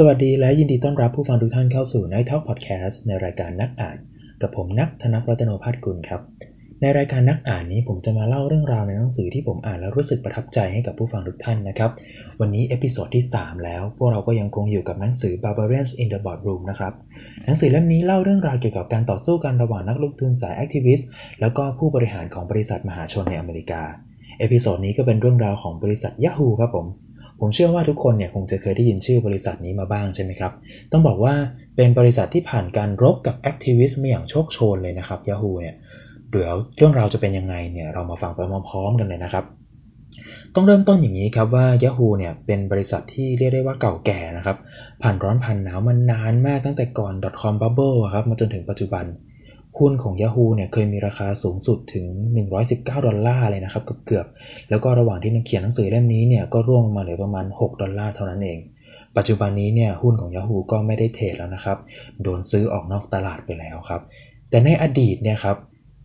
สวัสดีและยินดีต้อนรับผู้ฟังทุกท่านเข้าสู่ Night Talk Podcast ในรายการนักอ่าน กับผมนักธนรัตนพัฒน์กุลครับ ในรายการนักอ่านนี้ผมจะมาเล่าเรื่องราวในหนังสือที่ผมอ่านแล้วรู้สึกประทับใจให้กับผู้ฟังทุกท่านนะครับ วันนี้ episode ที่ 3 แล้ว พวกเราก็ยังคงอยู่กับหนังสือ Barbarians in the Boardroom นะครับ หนังสือเล่มนี้เล่าเรื่องราวเกี่ยวกับการต่อสู้กันระหว่างนักลงทุนสาย activist แล้วก็ผู้บริหารของบริษัทมหาชนในอเมริกา episode นี้ก็เป็นเรื่องราวของบริษัท Yahoo ครับผม ผมเชื่อว่าทุกคนเนี่ยคงจะเคยได้ยินชื่อบริษัทนี้มาบ้างใช่ไหมครับ ต้องบอกว่าเป็นบริษัทที่ผ่านการรบกับ activist มาอย่างโชกโชนเลยนะครับ Yahoo เนี่ยเดี๋ยวเรื่องราวจะเป็นยังไงเนี่ยเรามาฟังไปพร้อมๆกันเลยนะครับ ต้องเริ่มต้นอย่างนี้ครับว่า Yahoo เนี่ยเป็นบริษัทที่เรียกได้ว่าเก่าแก่นะครับ ผ่านร้อนผ่านหนาวมานานมากตั้งแต่ก่อน .com bubble ครับมาจนถึงปัจจุบัน หุ้นของ Yahoo เนี่ยเคยมีราคาสูงสุดถึง 119 ดอลลาร์เลยนะครับเกือบๆแล้วก็ระหว่างที่นักเขียนหนังสือเล่มนี้เนี่ยก็ร่วงลงมาเหลือประมาณ 6 ดอลลาร์เท่านั้นเอง ปัจจุบันนี้เนี่ยหุ้นของ Yahoo ก็ไม่ได้เทรดแล้วนะครับ โดนซื้อออกนอกตลาดไปแล้วครับ แต่ในอดีตเนี่ยครับ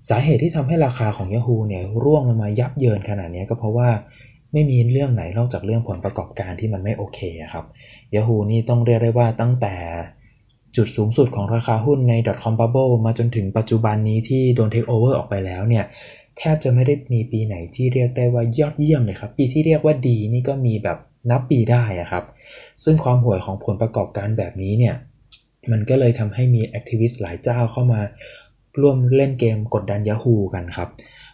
สาเหตุที่ทำให้ราคาของ Yahoo เนี่ยร่วงลงมายับเยินขนาดนี้ก็เพราะว่าไม่มีเรื่องไหนนอกจากเรื่องผลประกอบการที่มันไม่โอเคครับ Yahoo นี่ต้องเรียกได้ว่าตั้งแต่ จุดสูงสุดของราคาหุ้นใน .com bubble มาจนถึงปัจจุบันนี้ที่โดน take over ออกไปแล้วเนี่ย แทบจะไม่ได้มีปีไหนที่เรียกได้ว่ายอดเยี่ยมเลยครับ ปีที่เรียกว่าดีนี่ก็มีแบบนับปีได้อะครับ ซึ่งความห่วยของผลประกอบการแบบนี้เนี่ย มันก็เลยทำให้มี activist หลายเจ้าเข้ามาร่วมเล่นเกมกดดัน Yahoo กันครับ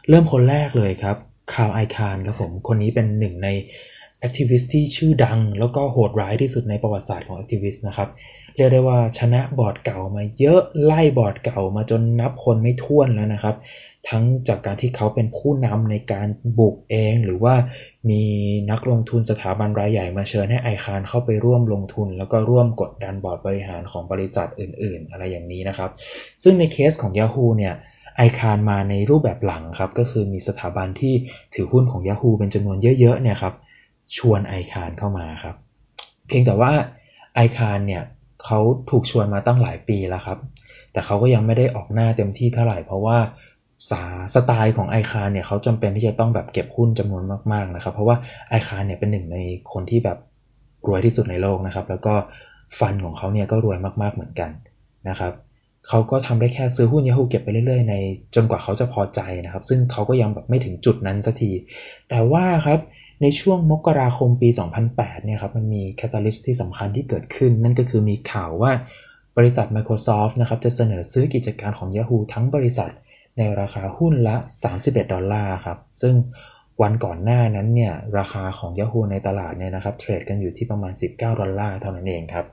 เริ่มคนแรกเลยครับ Carl Icahn ครับผม คนนี้เป็นหนึ่งใน activist ที่ชื่อดัง แล้วก็โหดร้ายที่สุดในประวัติศาสตร์ของ activist นะครับ เรียกได้ว่าชนะบอร์ดเก่ามาเยอะไล่บอร์ดเก่ามาจนนับคนไม่ถ้วนแล้วนะครับ ทั้งจากการที่เขาเป็นผู้นำในการบุกเอง หรือว่ามีนักลงทุนสถาบันรายใหญ่มาเชิญให้ Icahn เข้าไปร่วมลงทุน แล้วก็ร่วมกดดันบอร์ดบริหารของบริษัทอื่น ๆ อะไรอย่างนี้นะครับ ซึ่งในเคสของ Yahoo เนี่ย Icahn มาในรูปแบบหลังครับก็คือมีสถาบันที่ถือหุ้นของ Yahoo เป็นจำนวนเยอะๆเนี่ยครับ ชวนไอคานเข้ามาครับ เพียงแต่ว่าไอคานเนี่ยเขาถูกชวนมาตั้งหลายปีแล้วครับ แต่เขาก็ยังไม่ได้ออกหน้าเต็มที่เท่าไหร่ เพราะว่าสาสไตล์ของไอคานเนี่ยเขาจำเป็นที่จะต้องแบบเก็บหุ้นจำนวนมากๆนะครับ เพราะว่าไอคานเนี่ยเป็นหนึ่งในคนที่แบบรวยที่สุดในโลกนะครับ แล้วก็ฟันของเขาเนี่ยก็รวยมากๆเหมือนกันนะครับเขาก็ทำได้แค่ซื้อหุ้น Yahoo เก็บไปเรื่อยๆในจนกว่าเขาจะพอใจนะครับ ซึ่งเขาก็ยังแบบไม่ถึงจุดนั้นสักที แต่ว่าครับ ในช่วงมกราคมปี 2008 เนี่ยครับมันมี catalyst ที่สำคัญที่เกิดขึ้น นั่นก็คือมีข่าวว่าบริษัท Microsoft นะครับจะเสนอซื้อกิจการของ Yahoo ทั้งบริษัทในราคาหุ้นละ 31 ดอลลาร์ครับ ซึ่งวันก่อนหน้านั้นเนี่ยราคาของ Yahoo ในตลาดเนี่ยนะครับเทรดกันอยู่ที่ประมาณ 19 ดอลลาร์เท่านั้นเองครับ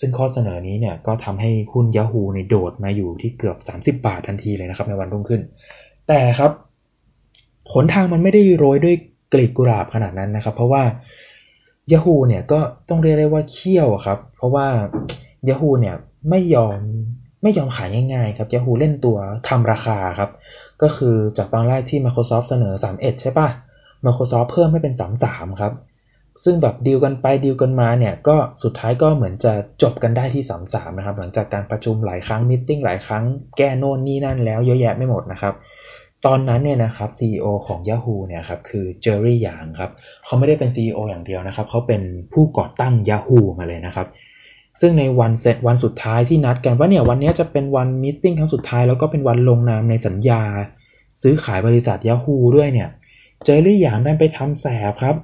ซึ่งข้อเสนอนี้เนี่ยก็ทำให้หุ้น Yahoo เนี่ยโดดมาอยู่ที่เกือบ 30 บาททันทีเลยนะครับในวันรุ่งขึ้น แต่ครับผลทางมันไม่ได้โรยด้วย กลีบกุหลาบขนาดนั้นนะครับ เพราะว่า Yahoo เนี่ยก็ต้องเรียกได้ว่าเคี่ยวครับ เพราะว่า Yahoo เนี่ยไม่ยอมไม่ยอมขายง่ายๆครับ Yahoo เล่นตัวทำราคาครับ ก็คือจากตอนแรกที่ Microsoft เสนอ 31 ใช่ปะ Microsoft เพิ่มให้เป็น 33 ครับ ซึ่งแบบดีลกันไปดีลกันมาเนี่ยก็สุดท้ายก็เหมือนจะจบกันได้ที่ 33 นะครับ หลังจากการประชุมหลายครั้งมิ팅หลายครั้งแก้โน่นนี่นั่นแล้วเยอะแยะไม่หมดนะครับ ตอนนั้นเนี่ยนะครับ CEO ของ Yahoo เนี่ยครับคือเจอร์รี่หยางครับเขาไม่ได้เป็น CEO อย่างเดียวนะครับเขาเป็นผู้ก่อตั้ง Yahoo มาเลยนะครับ ซึ่งในวันเซตวันสุดท้ายที่นัดกันว่าเนี่ยวันนี้จะเป็นวันมิ팅ครั้งสุดท้ายแล้วก็เป็นวันลงนามในสัญญา ซื้อขายบริษัท Yahoo ด้วยเนี่ยเจอร์รี่หยางดันไปทำแสบครับ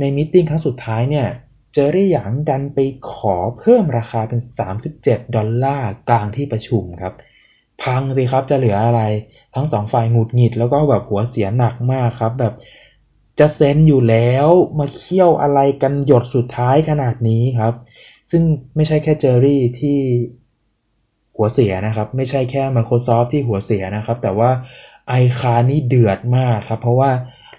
ในมิ팅ครั้งสุดท้ายเนี่ยเจอร์รี่หยางดันไปขอเพิ่มราคาเป็น 37 ดอลลาร์กลางที่ประชุมครับพังสิครับจะเหลืออะไร ทั้งสองฝ่ายหงุดหงิดแล้วก็แบบหัวเสียหนักมากครับ แบบจะเซ็นอยู่แล้วมาเคี่ยวอะไรกันหยดสุดท้ายขนาดนี้ครับ ซึ่งไม่ใช่แค่เจอรี่ที่หัวเสียนะครับ ไม่ใช่แค่ Microsoft ที่หัวเสียนะครับ แต่ว่าIcahn นี่เดือดมากครับ เพราะว่า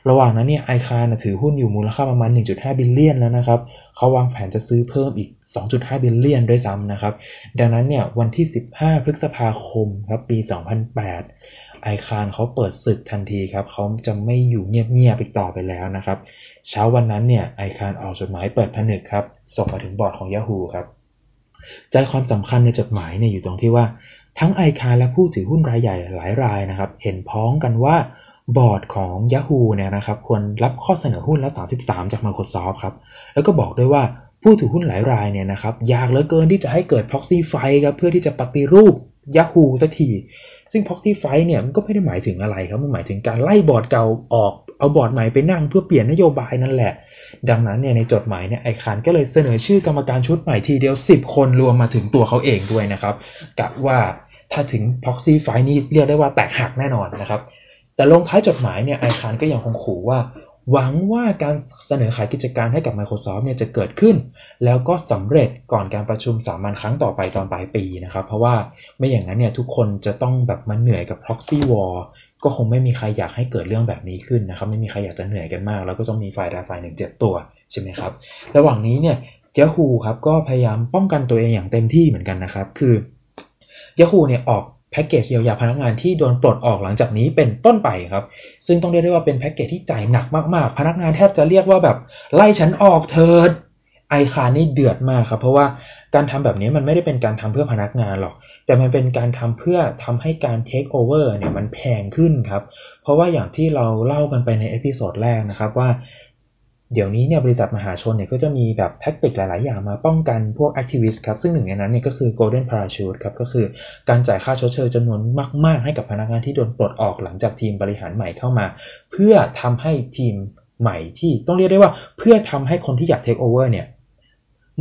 ระหว่างนั้นเนี่ย Icahn ถือหุ้นอยู่มูลค่าประมาณ 1.5 billion แล้วนะครับ เขาวางแผนจะซื้อเพิ่มอีก 2.5 billion ด้วยซ้ำนะครับ ดังนั้นเนี่ยวันที่ 15 พฤษภาคมครับปี 2008 Icahn เขาเปิดศึกทันทีครับเขาจะไม่อยู่เงียบๆอีกต่อไปแล้วนะครับ เช้าวันนั้นเนี่ย Icahn ออกจดหมายเปิดผนึกครับ ส่งมาถึงบอร์ดของ Yahoo ครับ ใจความสำคัญในจดหมายเนี่ยอยู่ตรงที่ว่าทั้ง Icahn และผู้ถือหุ้นรายใหญ่หลายรายนะครับ เห็นพ้องกันว่าบอร์ดของ Yahoo เนี่ยนะครับควรรับข้อเสนอหุ้นละ 33 จาก Microsoft ครับ แล้วก็บอกด้วยว่าผู้ถือหุ้นหลายรายเนี่ยนะครับอยากเหลือเกินที่จะให้เกิด proxy fight ครับเพื่อที่จะปฏิรูป Yahoo สักที ซึ่ง proxy fight เนี่ยมันก็ไม่ได้หมายถึงอะไรครับมันหมายถึงการไล่บอร์ดเก่าออกเอาบอร์ดใหม่ไปนั่งเพื่อเปลี่ยนนโยบายนั่นแหละ ดังนั้นเนี่ยในจดหมายเนี่ย Icahn ก็เลยเสนอชื่อกรรมการชุดใหม่ทีเดียว 10 คนรวมมาถึงตัวเขาเองด้วยนะครับกะว่าถ้าถึง proxy fight นี่เรียกได้ว่าแตกหักแน่นอนนะครับแต่ลงท้ายจดหมายเนี่ยไอคานก็ยังคงขู่ว่า หวังว่าการเสนอขายกิจการให้กับ Microsoft เนี่ยจะเกิดขึ้น แล้วก็สำเร็จก่อนการประชุมสามัญครั้งต่อไปตอนปลายปีนะครับ เพราะว่าไม่อย่างนั้นเนี่ยทุกคนจะต้องแบบมาเหนื่อยกับ proxy war ก็คงไม่มีใครอยากให้เกิดเรื่องแบบนี้ขึ้นนะครับ ไม่มีใครอยากจะเหนื่อยกันมาก แล้วก็ต้องมีฝ่ายใดฝ่ายหนึ่งเจ็บตัวใช่ไหมครับ ระหว่างนี้เนี่ย Yahoo ครับก็พยายามป้องกันตัวเองอย่างเต็มที่เหมือนกันนะครับ คือ Yahoo เนี่ยออก แพ็กเกจเยียวยาพนักงานที่โดนปลดออกหลังจากนี้เป็นต้นไปครับ ซึ่งต้องเรียกได้ว่าเป็นแพ็กเกจที่จ่ายหนักมากๆ พนักงานแทบจะเรียกว่าแบบไล่ฉันออกเถิด Icahn นี่เดือดมากครับเพราะว่าการทำแบบนี้มันไม่ได้เป็นการทำเพื่อพนักงานหรอก แต่มันเป็นการทำเพื่อทำให้การ take over เนี่ยมันแพงขึ้นครับ เพราะว่าอย่างที่เราเล่ากันไปใน episode แรกนะครับว่า เดี๋ยวนี้เนี่ยบริษัทมหาชนเนี่ยก็จะมีแบบแท็กติกหลาย ๆ อย่างมาป้องกันพวก activist ครับ ซึ่งหนึ่งในนั้นเนี่ยก็คือ Golden Parachute ครับ ก็คือการจ่ายค่าชดเชยจำนวนมาก ๆ ให้กับพนักงานที่โดนปลดออกหลังจากทีมบริหารใหม่เข้ามา เพื่อทำให้ทีมใหม่ที่ต้องเรียกได้ว่าเพื่อทำให้คนที่อยากเทคโอเวอร์เนี่ย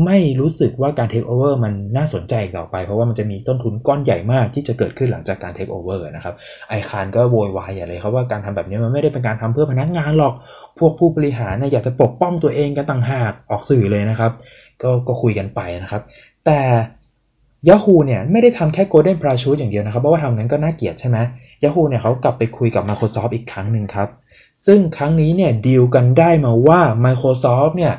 ไม่รู้สึกว่าการเทคโอเวอร์มันน่าสนใจต่อไป เพราะว่ามันจะมีต้นทุนก้อนใหญ่มากที่จะเกิดขึ้นหลังจากการเทคโอเวอร์นะครับไอคานก็โวยวายใหญ่เลยครับว่าการทำแบบนี้มันไม่ได้เป็นการทำเพื่อพนักงานหรอก พวกผู้บริหารเนี่ยอยากจะปกป้องตัวเองกันต่างหากออกสื่อเลยนะครับ ก็ก็คุยกันไปนะครับ แต่ Yahoo เนี่ยไม่ได้ทำแค่ Golden Parachute อย่างเดียวนะครับเพราะว่าทำนั้นก็น่าเกลียดใช่ไหม Yahoo เนี่ยเขากลับไปคุยกับ Microsoft อีกครั้งหนึ่งครับซึ่งครั้งนี้เนี่ยดีลกันได้มาว่า Microsoft เนี่ย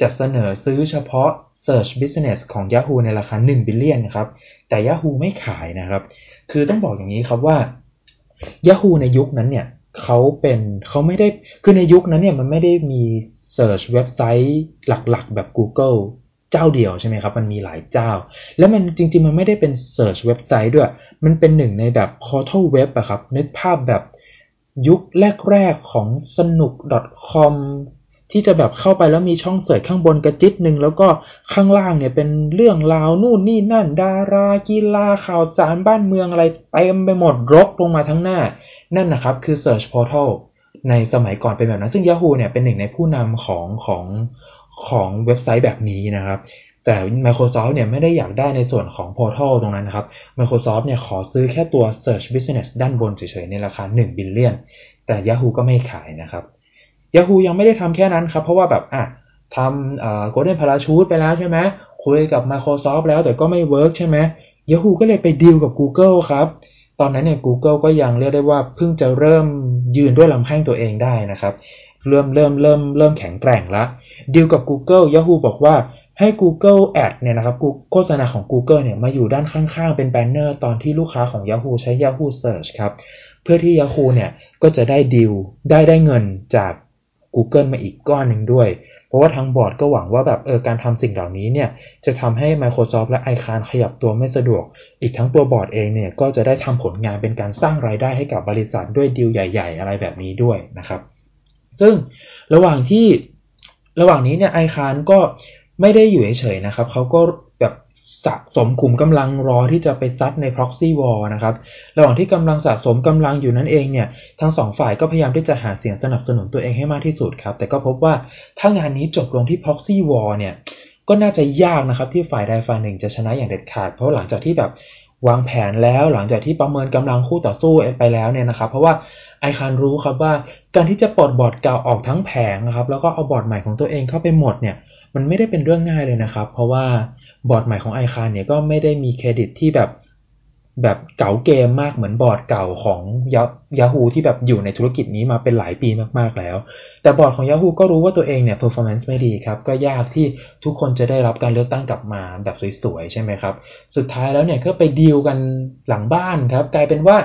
จะเสนอซื้อเฉพาะ Search Business ของ Yahoo ในราคา1บิลเลียนนะครับ แต่ Yahoo ไม่ขายนะครับ คือต้องบอกอย่างนี้ครับว่า Yahoo ในยุคนั้นเนี่ยเขาเป็นเขาไม่ได้ คือในยุคนั้นเนี่ยมันไม่ได้มี Search เว็บไซต์หลักๆ แบบ Google เจ้าเดียวใช่ไหมครับ มันมีหลายเจ้า แล้วมันจริง ๆ มันไม่ได้เป็น Search เว็บไซต์ด้วย มันเป็นหนึ่งในแบบ Portal Web อะครับนึกภาพแบบยุคแรก ๆ ของสนุก .com ที่จะแบบเข้าไปแล้วมีช่องเสิร์ชข้างบนกระจิตหนึ่งแล้วก็ข้างล่างเนี่ยเป็นเรื่องราวนู่นนี่นั่น ดารากีฬาข่าวสารบ้านเมืองอะไรเต็มไปหมดรกลงมาทั้งหน้า นั่นนะครับคือ Search Portal ในสมัยก่อนเป็นแบบนั้น ซึ่ง Yahoo เนี่ยเป็นหนึ่งในผู้นำของของของเว็บไซต์แบบนี้นะครับ แต่ Microsoft เนี่ยไม่ได้อยากได้ในส่วนของ Portal ตรงนั้นนะครับ Microsoft เนี่ยขอซื้อแค่ตัว Search Business ด้านบนเฉยๆในราคา 1 บิลเลียนแต่ Yahoo ก็ไม่ขายนะครับ Yahoo ยังไม่ได้ทำแค่นั้นครับ เพราะว่าแบบอะทำเอ่อ Golden Parachute ไปแล้วใช่ไหมคุยกับ Microsoft แล้วแต่ก็ไม่เวิร์กใช่ไหม Yahoo ก็เลยไปดีลกับ Google ครับ ตอนนั้นเนี่ย Google ก็ยังเรียกได้ว่าเพิ่งจะเริ่มยืนด้วยลำแข้งตัวเองได้นะครับ เริ่มเริ่มเริ่มเริ่มแข็งแกร่งแล้วดีลกับ Google Yahoo บอกว่าให้ Google Ad เนี่ยนะครับโฆษณาของ Google เนี่ยมาอยู่ด้านข้างๆ เป็นแบนเนอร์ตอนที่ลูกค้าของ Yahoo ใช้ Yahoo Search ครับ เพื่อที่ Yahoo เนี่ยก็จะได้ดีลได้ได้เงินจาก Google มาอีกก้อนหนึ่งด้วย เพราะว่าทางบอร์ดก็หวังว่าแบบเออการทำสิ่งเหล่านี้เนี่ยจะทำให้ Microsoft และ i c a n ขยับตัวไม่สะดวก อีกทั้งตัวบอร์ดเองเนี่ยก็จะได้ทำผลงานเป็นการสร้างรายได้ให้กับบริษัทด้วยดีลใหญ่ ๆ อะไรแบบนี้ด้วยนะครับ ซึ่งระหว่างที่ระหว่างนี้เนี่ยไอคานก็ไม่ได้อยู่เฉยๆนะครับเขาก็ แบบสะสมขุมกำลังรอที่จะไปซัดใน proxy war นะครับระหว่างที่กำลังสะสมกำลังอยู่นั่นเองเนี่ยทั้งสองฝ่ายก็พยายามที่จะหาเสียงสนับสนุนตัวเองให้มากที่สุดครับแต่ก็พบว่าถ้างานนี้จบลงที่ proxy war เนี่ยก็น่าจะยากนะครับที่ฝ่ายใดฝ่ายหนึ่งจะชนะอย่างเด็ดขาด เพราะหลังจากที่แบบวางแผนแล้วหลังจากที่ประเมินกำลังคู่ต่อสู้ไปแล้วเนี่ยนะครับ เพราะว่าไอคานรู้ครับว่าการที่จะปลดบอร์ดเก่าออกทั้งแผงนะครับแล้วก็เอาบอร์ดใหม่ของตัวเองเข้าไปหมดเนี่ย มันไม่ได้เป็นเรื่องง่ายเลยนะครับ เพราะว่าบอร์ดใหม่ของไอคานเนี่ยก็ไม่ได้มีเครดิตที่แบบแบบเก่าเกมมากเหมือนบอร์ดเก่าของยาฮูที่แบบอยู่ในธุรกิจนี้มาเป็นหลายปีมากๆแล้ว แต่บอร์ดของ Yahoo ก็รู้ว่าตัวเองเนี่ย performance ไม่ดีครับ ก็ยากที่ทุกคนจะได้รับการเลือกตั้งกลับมาแบบสวยๆ ใช่ไหมครับ สุดท้ายแล้วเนี่ยก็ไปดีลกันหลังบ้านครับ กลายเป็นว่า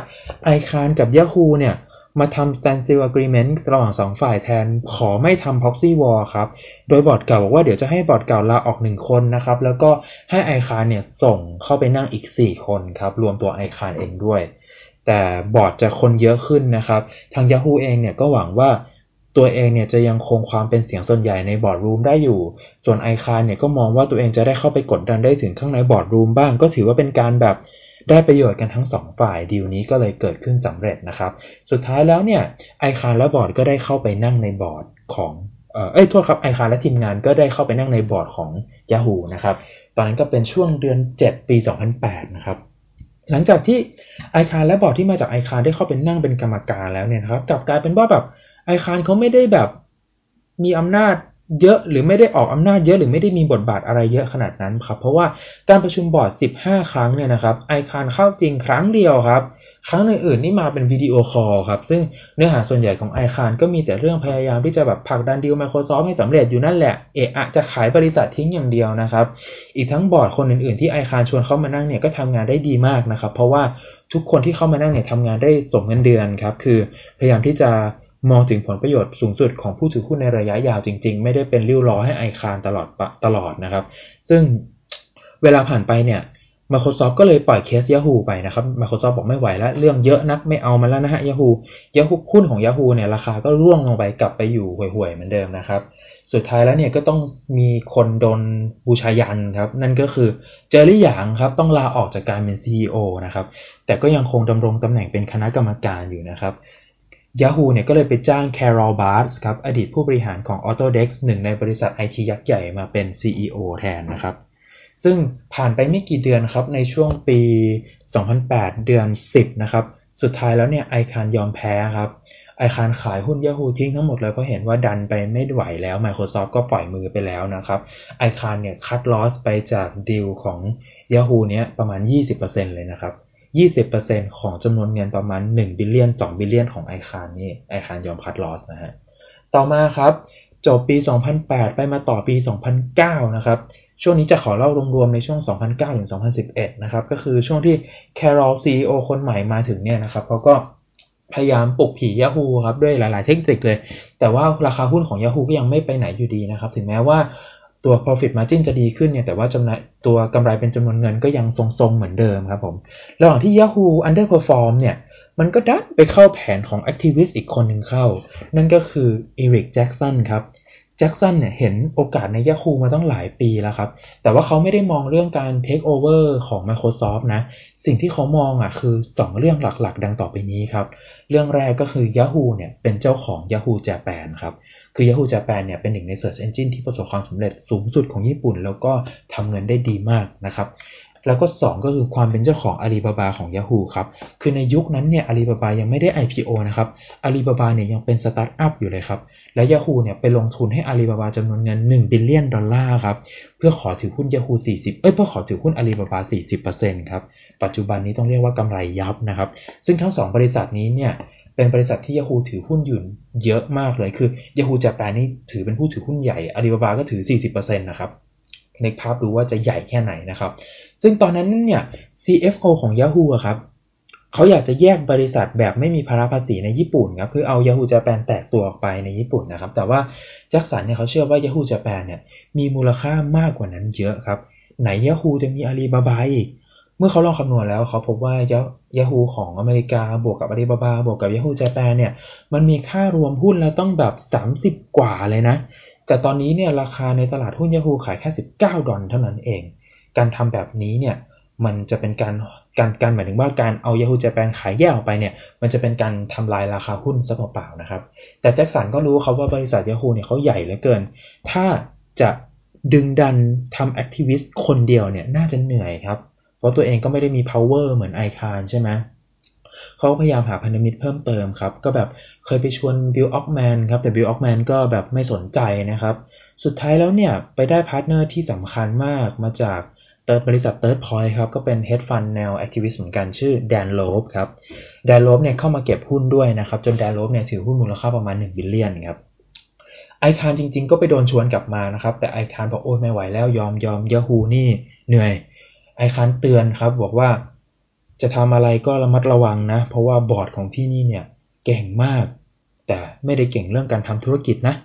ไอคานกับ Yahoo เนี่ย มาทำ standstill agreement ระหว่าง2ฝ่ายแทน ขอไม่ทำ proxy war ครับ โดยบอร์ดเก่าบอกว่าเดี๋ยวจะให้บอร์ดเก่าลาออก1คนนะครับ แล้วก็ให้ไอคานเนี่ยส่งเข้าไปนั่งอีก 4 คนครับ รวมตัวไอคานเองด้วย แต่บอร์ดจะคนเยอะขึ้นนะครับ ทาง Yahoo เองเนี่ยก็หวังว่าตัวเองเนี่ยจะยังคงความเป็นเสียงส่วนใหญ่ใน boardroom ได้อยู่ ส่วนไอคานเนี่ยก็มองว่าตัวเองจะได้เข้าไปกดดันได้ถึงข้างใน boardroom บ้าง ก็ถือว่าเป็นการแบบ ได้ประโยชน์กันทั้ง 2 ฝ่ายดีลนี้ก็เลยเกิดขึ้นสำเร็จนะครับ สุดท้ายแล้วเนี่ยไอคานและบอร์ดก็ได้เข้าไปนั่งในบอร์ดของเอ้ยโทษครับไอคานและทีมงานก็ได้เข้าไปนั่งในบอร์ดของ Yahoo นะครับตอนนั้นก็เป็นช่วงเดือน 7 ปี 2008 นะครับหลังจากที่ไอคานและบอร์ดที่มาจากไอคานได้เข้าไปนั่งเป็นกรรมการแล้วเนี่ยครับกลับกลายเป็นว่าแบบไอคานเขาไม่ได้แบบมีอำนาจ เยอะหรือไม่ได้ออกอำนาจเยอะหรือไม่ได้มีบทบาทอะไรเยอะขนาดนั้นครับ เพราะว่าการประชุมบอร์ด 15 ครั้งเนี่ยนะครับไอคานเข้าจริงครั้งเดียวครับ ครั้งอื่นๆนี่มาเป็นวิดีโอคอลครับซึ่งเนื้อหาส่วนใหญ่ของไอคานก็มีแต่เรื่องพยายามที่จะแบบผลักดันดีล Microsoft ให้สำเร็จอยู่นั่นแหละเอะอะจะขายบริษัททิ้งอย่างเดียวนะครับ อีกทั้งบอร์ดคนอื่นๆที่ไอคานชวนเข้ามานั่งเนี่ยก็ทำงานได้ดีมากนะครับ เพราะว่าทุกคนที่เข้ามานั่งเนี่ยทำงานได้สมเงินเดือนครับคือพยายามที่จะ มองถึงผลประโยชน์สูงสุดของผู้ถือหุ้นในระยะยาวจริง ๆ ไม่ได้เป็นริ้วล้อให้ไอคานตลอดตลอดนะครับ ซึ่งเวลาผ่านไปเนี่ย Microsoft ก็เลยปล่อยเคส Yahoo ไปนะครับ Microsoft บอกไม่ไหวแล้ว เรื่องเยอะนักไม่เอามันแล้วนะฮะ Yahoo Yahoo หุ้นของ Yahoo เนี่ยราคาก็ร่วงลงไปกลับไปอยู่ห่วยๆเหมือนเดิมนะครับ สุดท้ายแล้วเนี่ยก็ต้องมีคนโดนบูชายันครับ นั่นก็คือเจอรี่หยางครับ ต้องลาออกจากการเป็น CEO นะครับ แต่ก็ยังคงดำรงตำแหน่งเป็นคณะกรรมการอยู่นะครับ Yahoo เนี่ยก็เลยไปจ้าง Carol Bartz ครับอดีตผู้บริหารของ Autodesk หนึ่งในบริษัทไอทียักษ์ใหญ่มาเป็น CEO แทนนะครับ ซึ่งผ่านไปไม่กี่เดือนครับในช่วงปี 2008 เดือน 10 นะครับ สุดท้ายแล้วเนี่ยไอคานยอมแพ้ครับไอคานขายหุ้น Yahoo ทิ้งทั้งหมดเลยเพราะเห็นว่าดันไปไม่ไหวแล้ว Microsoft ก็ปล่อยมือไปแล้วนะครับไอคานเนี่ย cut loss ไปจากดีลของ Yahoo เนี้ยประมาณ 20%เลยนะครับ 20%ของจำนวนเงินประมาณ1 billion 2 billion ของไอคานนี่ไอคานยอม cut loss นะฮะ ต่อมาครับ จบปี 2008 ไปมาต่อปี 2009 นะครับ ช่วงนี้จะขอเล่ารวมๆในช่วง 2009 ถึง 2011 นะครับ ก็คือช่วงที่ Carol CEO คนใหม่มาถึงเนี่ยนะครับเขาก็พยายามปลุกผี Yahoo ครับ ด้วยหลาย ๆ เทคนิคเลย แต่ว่าราคาหุ้นของ Yahoo ก็ยังไม่ไปไหนอยู่ดีนะครับ ถึงแม้ว่า ตัว profit margin จะดีขึ้นเนี่ยแต่ว่าจำนวนตัวกำไรเป็นจำนวนเงินก็ยังทรงๆเหมือนเดิมครับผมระหว่างที่ Yahoo underperform เนี่ยมันก็ดันไปเข้าแผนของ activist อีกคนหนึ่งเข้า นั่นก็คืออีริกแจ็กสันครับแจ็กสันเนี่ยเห็นโอกาสใน Yahoo มาตั้งหลายปีแล้วครับ แต่ว่าเขาไม่ได้มองเรื่องการ take over ของ Microsoft นะ สิ่งที่เขามองอะคือ 2 เรื่องหลักๆ ดังต่อไปนี้ครับ เรื่องแรกก็คือ Yahoo เนี่ยเป็นเจ้าของ Yahoo Japan ครับ คือ Yahoo Japan เนี่ยเป็นหนึ่งใน Search Engine ที่ประสบความสำเร็จสูงสุดของญี่ปุ่น แล้วก็ทำเงินได้ดีมากนะครับแล้วก็ 2 ก็คือความเป็นเจ้าของอาลีบาบาของ Yahoo ครับ คือในยุคนั้นเนี่ยอาลีบาบายังไม่ได้ IPO นะครับอาลีบาบาเนี่ยยังเป็นสตาร์ทอัพอยู่เลยครับ และ Yahoo เนี่ยไปลงทุนให้อาลีบาบาจำนวนเงิน 1 billion ดอลลาร์ครับ เพื่อขอถือหุ้น Yahoo 40 เอ้ย เพื่อขอถือหุ้นอาลีบาบา40%ครับ ปัจจุบันนี้ต้องเรียกว่ากำไรยับนะครับ ซึ่งทั้ง 2 บริษัทนี้เนี่ย เป็นบริษัทที่ Yahoo ถือหุ้นอยู่เยอะมากเลยคือ Yahoo จแปนนี่ถือเป็นผู้ถือหุ้นใหญ่อาลีบาบาก็ถือ 40%นะครับในภาพดูว่าจะใหญ่แค่ไหนนะครับ ซึ่งตอนนั้นเนี่ย CFO ของ Yahoo อะครับเขาอยากจะแยกบริษัทแบบไม่มีภาระภาษีในญี่ปุ่นครับคือเอา Yahoo Japan แตกตัวออกไปในญี่ปุ่นนะครับ แต่ว่าแจ็คสันเนี่ยเขาเชื่อว่า Yahoo Japan เนี่ยมีมูลค่ามากกว่านั้นเยอะครับ ไหน Yahoo จะมีอาลีบาบาอีก เมื่อเขาลองคำนวณแล้วเขาพบว่า Yahoo ของอเมริกาบวกกับอาลีบาบาบวกกับ Yahoo Japan เนี่ยมันมีค่ารวมหุ้นแล้วต้องแบบ 30 กว่าเลยนะ แต่ตอนนี้เนี่ยราคาในตลาดหุ้น Yahoo ขายแค่ 19 ดอลเท่านั้นเอง การทำแบบนี้เนี่ยมันจะเป็นการการการหมายถึงว่าการเอา Yahoo Japan ขายแยกออกไปเนี่ยมันจะเป็นการทำลายราคาหุ้นซะเปล่าๆนะครับ แต่แจ็คสันก็รู้ครับว่าบริษัท Yahoo เนี่ยเขาใหญ่เหลือเกิน ถ้าจะดึงดันทำ activist คนเดียวเนี่ยน่าจะเหนื่อยครับ เพราะตัวเองก็ไม่ได้มี power เหมือนไอคานใช่ไหมเขาพยายามหาพันธมิตรเพิ่มเติมครับ ก็แบบเคยไปชวนบิลแอคแมนครับ แต่บิลแอคแมนก็แบบไม่สนใจนะครับ สุดท้ายแล้วเนี่ย ไปได้ partner ที่สำคัญมากมาจาก Third บริษัท Third Point ครับ ก็เป็น Hedge Fund แนว Activist เหมือนกันชื่อแดนโลบครับแดนโลบเนี่ยเข้ามาเก็บหุ้นด้วยนะครับ จนแดนโลบเนี่ยถือหุ้นมูลค่าประมาณ1 billion ครับไอคานจริงๆ ก็ไปโดนชวนกลับมานะครับ แต่ไอคานบอกโอ้ยไม่ไหวแล้วยอมยอม Yahoo นี่เหนื่อย ไอคานเตือนครับบอกว่าจะทำอะไรก็ระมัดระวังนะ เพราะว่าบอร์ดของที่นี่เนี่ยเก่งมาก แต่ไม่ได้เก่งเรื่องการทำธุรกิจนะ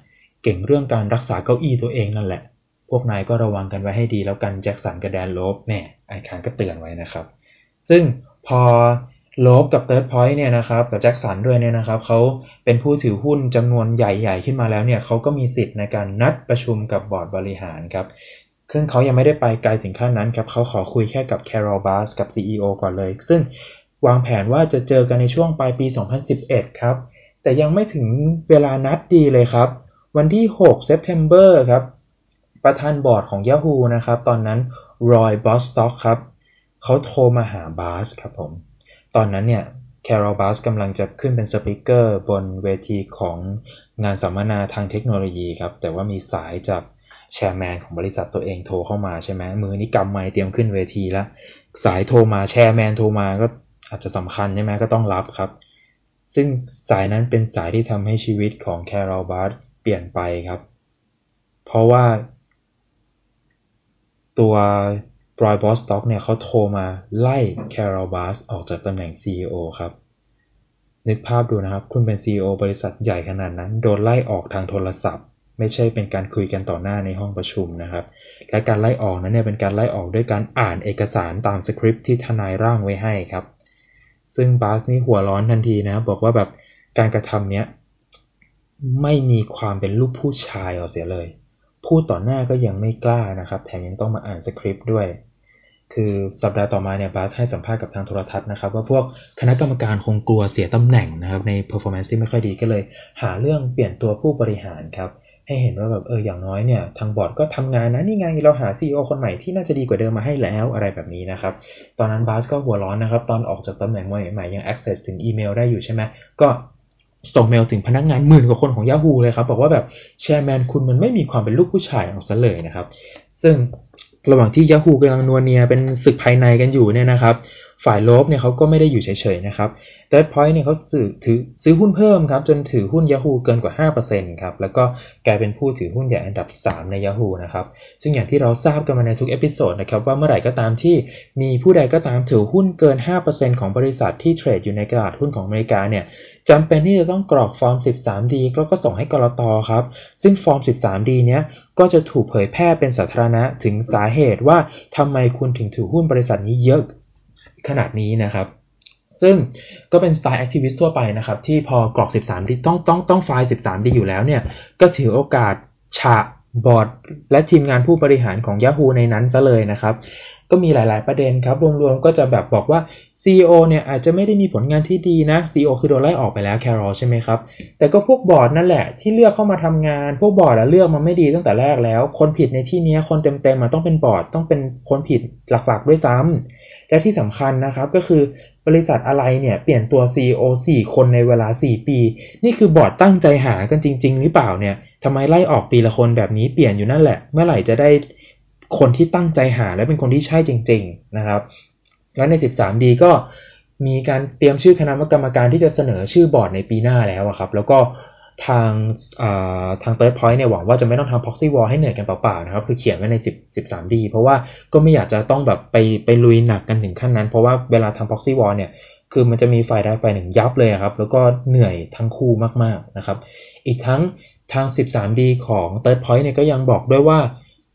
เก่งเรื่องการรักษาเก้าอี้ตัวเองนั่นแหละ พวกนายก็ระวังกันไว้ให้ดีแล้วกันแจ็คสันกับแดนโลบแน่ไอคานก็เตือนไว้นะครับ ซึ่งพอโลบกับ Third Point เนี่ยนะครับกับแจ็คสันด้วยเนี่ยนะครับเขาเป็นผู้ถือหุ้นจำนวนใหญ่ ๆ ขึ้นมาแล้วเนี่ยเขาก็มีสิทธิ์ในการนัดประชุมกับบอร์ดบริหารครับ ซึ่งเขายังไม่ได้ไปไกลถึงขั้นนั้นครับเขาขอคุยแค่กับ Carol Bartz กับ CEO ก่อนเลย ซึ่งวางแผนว่าจะเจอกันในช่วงปลายปี 2011 ครับ แต่ยังไม่ถึงเวลานัดดีเลยครับ วันที่ 6 September ครับ ประธานบอร์ดของ Yahoo นะครับ ตอนนั้น Roy Bostock ครับ เขาโทรมาหาบาสครับผม ตอนนั้นเนี่ยแคโรบาสกำลังจะขึ้นเป็น speaker บนเวทีของงานสัมมนาทางเทคโนโลยีครับ แต่ว่ามีสายจาก chairman ของบริษัทตัวเองโทรเข้ามาใช่ไหมมือนี้กำไมค์เตรียมขึ้นเวทีแล้วสายโทรมา chairman โทรมาก็อาจจะสำคัญใช่ไหมก็ต้องรับครับ ซึ่งสายนั้นเป็นสายที่ทำให้ชีวิตของแคโรบาสเปลี่ยนไปครับ เพราะว่า ตัวรอยบอสต็อกเนี่ยเขาโทรมาไล่แคโรบาสออกจากตำแหน่ง CEO ครับนึกภาพดูนะครับ คุณเป็น CEO บริษัทใหญ่ขนาดนั้น โดนไล่ออกทางโทรศัพท์ ไม่ใช่เป็นการคุยกันต่อหน้าในห้องประชุมนะครับ และการไล่ออกนั้นเนี่ยเป็นการไล่ออกด้วยการอ่านเอกสารตามสคริปที่ทนายร่างไว้ให้ครับ ซึ่งบาสนี่หัวร้อนทันทีนะบอกว่าแบบการกระทำเนี้ยไม่มีความเป็นลูกผู้ชายเอาเสียเลย พูดต่อหน้าก็ยังไม่กล้านะครับ แถมยังต้องมาอ่านสคริปต์ด้วยคือสัปดาห์ต่อมาเนี่ยบาสให้สัมภาษณ์กับทางโทรทัศน์นะครับ ว่าพวกคณะกรรมการคงกลัวเสียตำแหน่งนะครับ ใน performance ที่ไม่ค่อยดีก็เลย หาเรื่องเปลี่ยนตัวผู้บริหารครับ ให้เห็นว่าแบบเอออย่างน้อยเนี่ยทางบอร์ดก็ทำงานนะนี่ไงเราหา CEO คนใหม่ที่น่าจะดีกว่าเดิมมาให้แล้วอะไรแบบนี้นะครับ ตอนนั้นบาสก็หัวร้อนนะครับ ตอนออกจากตำแหน่งใหม่ๆยัง access ถึงอีเมลได้อยู่ใช่ไหมก็ส่งเมลถึงพนักงานหมื่นกว่าคนของ Yahoo เลยครับบอกว่าแบบแชร์แมนคุณมันไม่มีความเป็นลูกผู้ชายเอาซะเลยนะครับ ซึ่งระหว่างที่ Yahoo กำลังนัวเนียเป็นศึกภายในกันอยู่เนี่ยนะครับ ฝ่ายโลบเนี่ยเขาก็ไม่ได้อยู่เฉยๆนะครับ Third Point เนี่ยเขาซื้อถือซื้อหุ้นเพิ่มครับ จนถือหุ้น Yahoo เกินกว่า 5%ครับ แล้วก็กลายเป็นผู้ถือหุ้นใหญ่อันดับ 3 ใน Yahoo นะครับ ซึ่งอย่างที่เราทราบกันมาในทุก episode นะครับว่าเมื่อไหร่ก็ตามที่มีผู้ใดก็ตามถือหุ้นเกิน 5%ของบริษัทที่เทรดอยู่ในตลาดหุ้นของอเมริกาเนี่ยจำเป็นที่จะต้องกรอกฟอร์ม 13D แล้วก็ส่งให้กลตครับ ซึ่งฟอร์ม 13D เนี้ยก็จะถูกเผยแพร่เป็นสาธารณะถึงสาเหตุว่าทำไมคุณถึงถือหุ้นบริษัทนี้เยอะ ขนาดนี้นะครับ ซึ่งก็เป็นสไตล์ activist ทั่วไปนะครับ ที่พอกรอก 13D ต้องต้องต้องไฟล์ 13D อยู่แล้วเนี่ย ก็ถือโอกาสฉะบอร์ดและทีมงานผู้บริหารของ Yahoo ในนั้นซะเลยนะครับ ก็มีหลาย ๆ ประเด็นครับ รวม ๆ ก็จะแบบบอกว่า CEO เนี่ยอาจจะไม่ได้มีผลงานที่ดีนะ CEO คือโดนไล่ออกไปแล้วแครอลใช่ไหมครับ แต่ก็พวกบอร์ดนั่นแหละที่เลือกเข้ามาทำงาน พวกบอร์ดเลือกมาไม่ดีตั้งแต่แรกแล้ว คนผิดในที่นี้คนเต็มๆมันต้องเป็นบอร์ดต้องเป็นคนผิดหลัก ๆ ด้วยซ้ำ และที่สำคัญนะครับก็คือบริษัทอะไรเนี่ยเปลี่ยนตัว CEO 4 คนในเวลา 4 ปี นี่คือบอร์ดตั้งใจหากันจริง ๆ หรือเปล่าเนี่ยทำไมไล่ออกปีละคนแบบนี้เปลี่ยนอยู่นั่นแหละ เมื่อไหร่จะได้คนที่ตั้งใจหาและเป็นคนที่ใช่จริง ๆ นะครับ แล้วใน 13D ก็มีการเตรียมชื่อคณะกรรมการที่จะเสนอชื่อบอร์ดในปีหน้าแล้วครับ แล้วก็ ทางทาง Third Point เนี่ยหวังว่าจะไม่ต้องทำ proxy wall ให้เหนื่อยกันเปล่าๆนะครับ คือเขียนไว้ใน 10 13D เพราะว่าก็ไม่อยากจะต้องแบบไปไปลุยหนักกันถึงขั้นนั้น เพราะว่าเวลาทำ proxy wall เนี่ย คือมันจะมีฝ่ายใดฝ่ายหนึ่งยับเลยครับ แล้วก็เหนื่อยทั้งคู่มากๆนะครับ อีกทั้งทาง 13D ของ Third Point เนี่ยก็ยังบอกด้วยว่า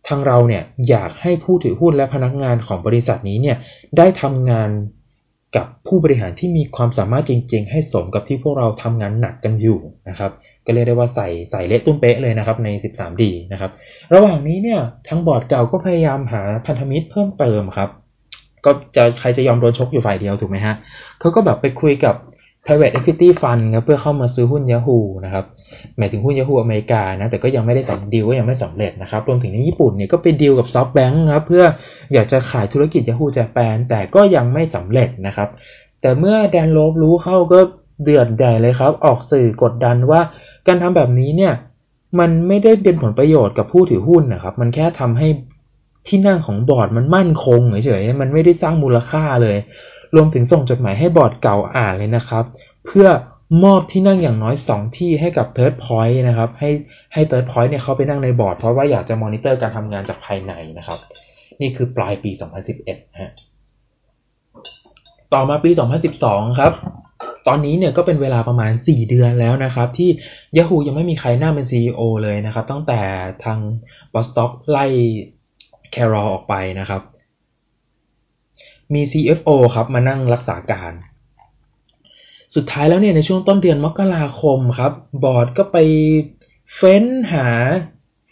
ทางเราเนี่ยอยากให้ผู้ถือหุ้นและพนักงานของบริษัทนี้เนี่ยได้ทำงาน กับผู้บริหารที่มีความสามารถจริง ๆ ให้สมกับที่พวกเราทำงานหนักกันอยู่นะครับก็เรียกได้ว่าใส่ใส่เละตุ้มเป๊ะเลยนะครับใน 13D นะครับระหว่างนี้เนี่ยทางบอร์ดเก่าก็พยายามหาพันธมิตรเพิ่มเติมครับก็จะใครจะยอมโดนชกอยู่ฝ่ายเดียวถูกไหมฮะเขาก็แบบไปคุยกับ private equity fund ครับเพื่อเข้ามาซื้อหุ้น Yahoo นะครับหมายถึงหุ้น Yahoo อเมริกานะแต่ก็ยังไม่ได้สั่งดีลก็ยังไม่สำเร็จนะครับรวมถึงในญี่ปุ่นเนี่ยก็ไปดีลกับ SoftBank ครับเพื่ออยากจะขายธุรกิจ Yahoo Japan แต่ก็ยังไม่สำเร็จนะครับแต่เมื่อแดนโลบรู้เข้าก็เดือดแดดเลยครับ ออกสื่อกดดันว่าการทำแบบนี้เนี่ยมันไม่ได้เป็นผลประโยชน์กับผู้ถือหุ้นนะครับ มันแค่ทำให้ที่นั่งของบอร์ดมันมั่นคงเฉยๆ มันไม่ได้สร้างมูลค่าเลย รวมถึงส่งจดหมายให้บอร์ดเก่าอ่านเลยนะครับ เพื่อมอบที่นั่งอย่างน้อย 2 ที่ให้กับ Third Point นะครับ ให้ให้ Third Point เนี่ยเขาไปนั่งในบอร์ด เพราะว่าอยากจะมอนิเตอร์การทำงานจากภายในนะครับ นี่คือปลายปี 2011ฮะต่อมาปี 2012 ครับ ตอนนี้เนี่ยก็เป็นเวลาประมาณ 4 เดือนแล้วนะครับ ที่ Yahoo ยังไม่มีใครหนั่งเป็น CEO เลยนะครับ ตั้งแต่ทางบอสต็อกไล่แครอออกไปนะครับ มี CFO ครับมานั่งรักษาการ สุดท้ายแล้วเนี่ยในช่วงต้นเดือนมกราคมครับ บอร์ดก็ไปเฟ้นหา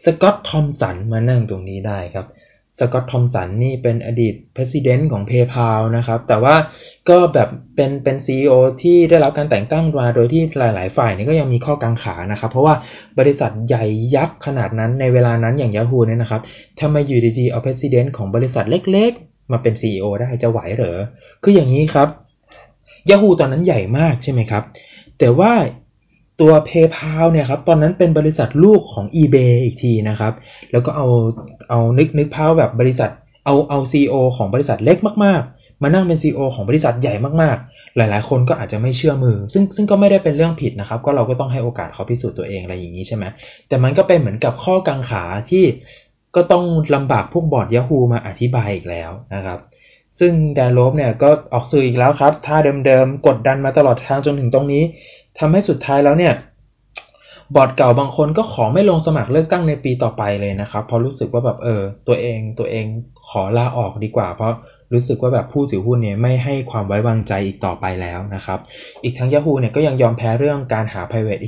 สกอตทอมสันมานั่งตรงนี้ได้ครับสกอตทอมสันนี่เป็นอดีต president ของ PayPal นะครับ แต่ว่าก็แบบเป็นเป็น CEO ที่ได้รับการแต่งตั้งมาโดยที่หลาย ๆ ฝ่ายนี่ก็ยังมีข้อกังขานะครับ เพราะว่าบริษัทใหญ่ยักษ์ขนาดนั้นในเวลานั้นอย่าง Yahoo เนี่ยนะครับทำไมอยู่ดี ๆ เอา president ของบริษัทเล็กๆ มาเป็น CEO ได้จะไหวเหรอ คืออย่างนี้ครับ Yahoo ตอนนั้นใหญ่มากใช่ไหมครับ แต่ว่าตัว PayPal เนี่ยครับ ตอนนั้นเป็นบริษัทลูกของ eBay อีกทีนะครับ แล้วก็เอาเอานึกนึกภาพแบบบริษัทเอาเอา CEO ของบริษัทเล็กมากๆ มานั่งเป็น CEO ของบริษัทใหญ่มากๆ หลายๆ คนก็อาจจะไม่เชื่อมือ ซึ่งซึ่งก็ไม่ได้เป็นเรื่องผิดนะครับ ก็เราก็ต้องให้โอกาสเขาพิสูจน์ตัวเองอะไรอย่างนี้ใช่ไหมแต่มันก็เป็นเหมือนกับข้อกังขาที่ ก็ต้องลำบากพวกบอร์ด Yahoo มาอธิบายอีกแล้วนะครับ ซึ่งแดนลบเนี่ยก็ออกสื่ออีกแล้วครับท่าเดิมๆ กดดันมาตลอดทางจนถึงตรงนี้ทำให้สุดท้ายแล้วเนี่ยบอร์ดเก่าบางคนก็ขอไม่ลงสมัครเลือกตั้งในปีต่อไปเลยนะครับ เพราะรู้สึกว่าแบบเออตัวเองตัวเองขอลาออกดีกว่า เพราะรู้สึกว่าแบบผู้ถือหุ้นเนี่ยไม่ให้ความไว้วางใจอีกต่อไปแล้วนะครับ อีกทั้ง Yahoo เนี่ยก็ยังยอมแพ้เรื่องการหา private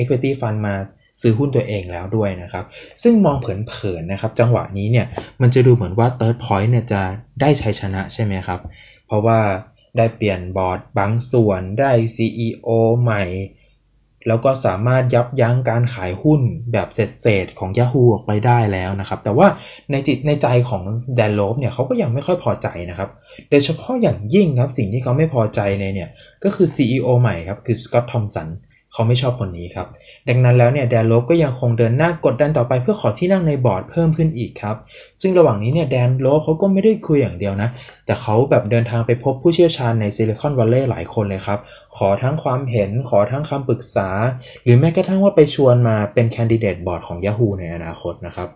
equity fund มา ซื้อหุ้นตัวเองแล้วด้วยนะครับ ซึ่งมองเผินๆนะครับ จังหวะนี้เนี่ยมันจะดูเหมือนว่า third point เนี่ยจะได้ชัยชนะใช่ไหมครับ เพราะว่าได้เปลี่ยนบอร์ดบางส่วนได้ CEO ใหม่ แล้วก็สามารถยับยั้งการขายหุ้นแบบเศษๆของ Yahoo ออกไปได้แล้วนะครับ แต่ว่าในจิตในใจของแดนโลฟเนี่ยเขาก็ยังไม่ค่อยพอใจนะครับ โดยเฉพาะอย่างยิ่งครับสิ่งที่เขาไม่พอใจในเนี่ยก็คือ CEO ใหม่ครับคือสกอตทอมสันเขาไม่ชอบคนนี้ครับ ดังนั้นแล้วเนี่ยแดนโลบก็ยังคงเดินหน้ากดดันต่อไปเพื่อขอที่นั่งในบอร์ดเพิ่มขึ้นอีกครับ ซึ่งระหว่างนี้เนี่ยแดนโลบเขาก็ไม่ได้คุยอย่างเดียวนะ แต่เขาแบบเดินทางไปพบผู้เชี่ยวชาญในซิลิคอนวัลเลย์หลายคนเลยครับ ขอทั้งความเห็น ขอทั้งคำปรึกษา หรือแม้กระทั่งว่าไปชวนมาเป็นแคนดิเดตบอร์ดของ Yahoo ในอนาคตนะครับ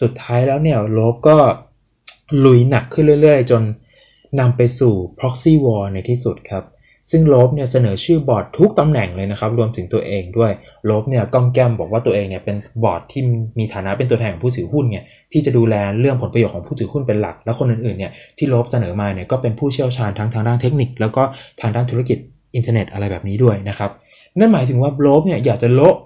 สุดท้ายแล้วเนี่ยโลบก็ลุยหนักขึ้นเรื่อย ๆ จนนำไปสู่ proxy war ในที่สุดครับ ซึ่งโลบเนี่ยเสนอชื่อบอร์ดทุกตำแหน่งเลยนะครับรวมถึงตัวเองด้วยโลบเนี่ยก้องแก้มบอกว่าตัวเองเนี่ยเป็นบอร์ดที่มีฐานะเป็นตัวแทนของผู้ถือหุ้นเนี่ยที่จะดูแลเรื่องผลประโยชน์ของผู้ถือหุ้นเป็นหลัก แล้วคนอื่นๆเนี่ยที่โลบเสนอมาเนี่ยก็เป็นผู้เชี่ยวชาญทั้งทางด้านเทคนิค แล้วก็ทางด้านธุรกิจอินเทอร์เน็ตอะไรแบบนี้ด้วยนะครับนั่นหมายถึงว่าโลบเนี่ยอยากจะโละ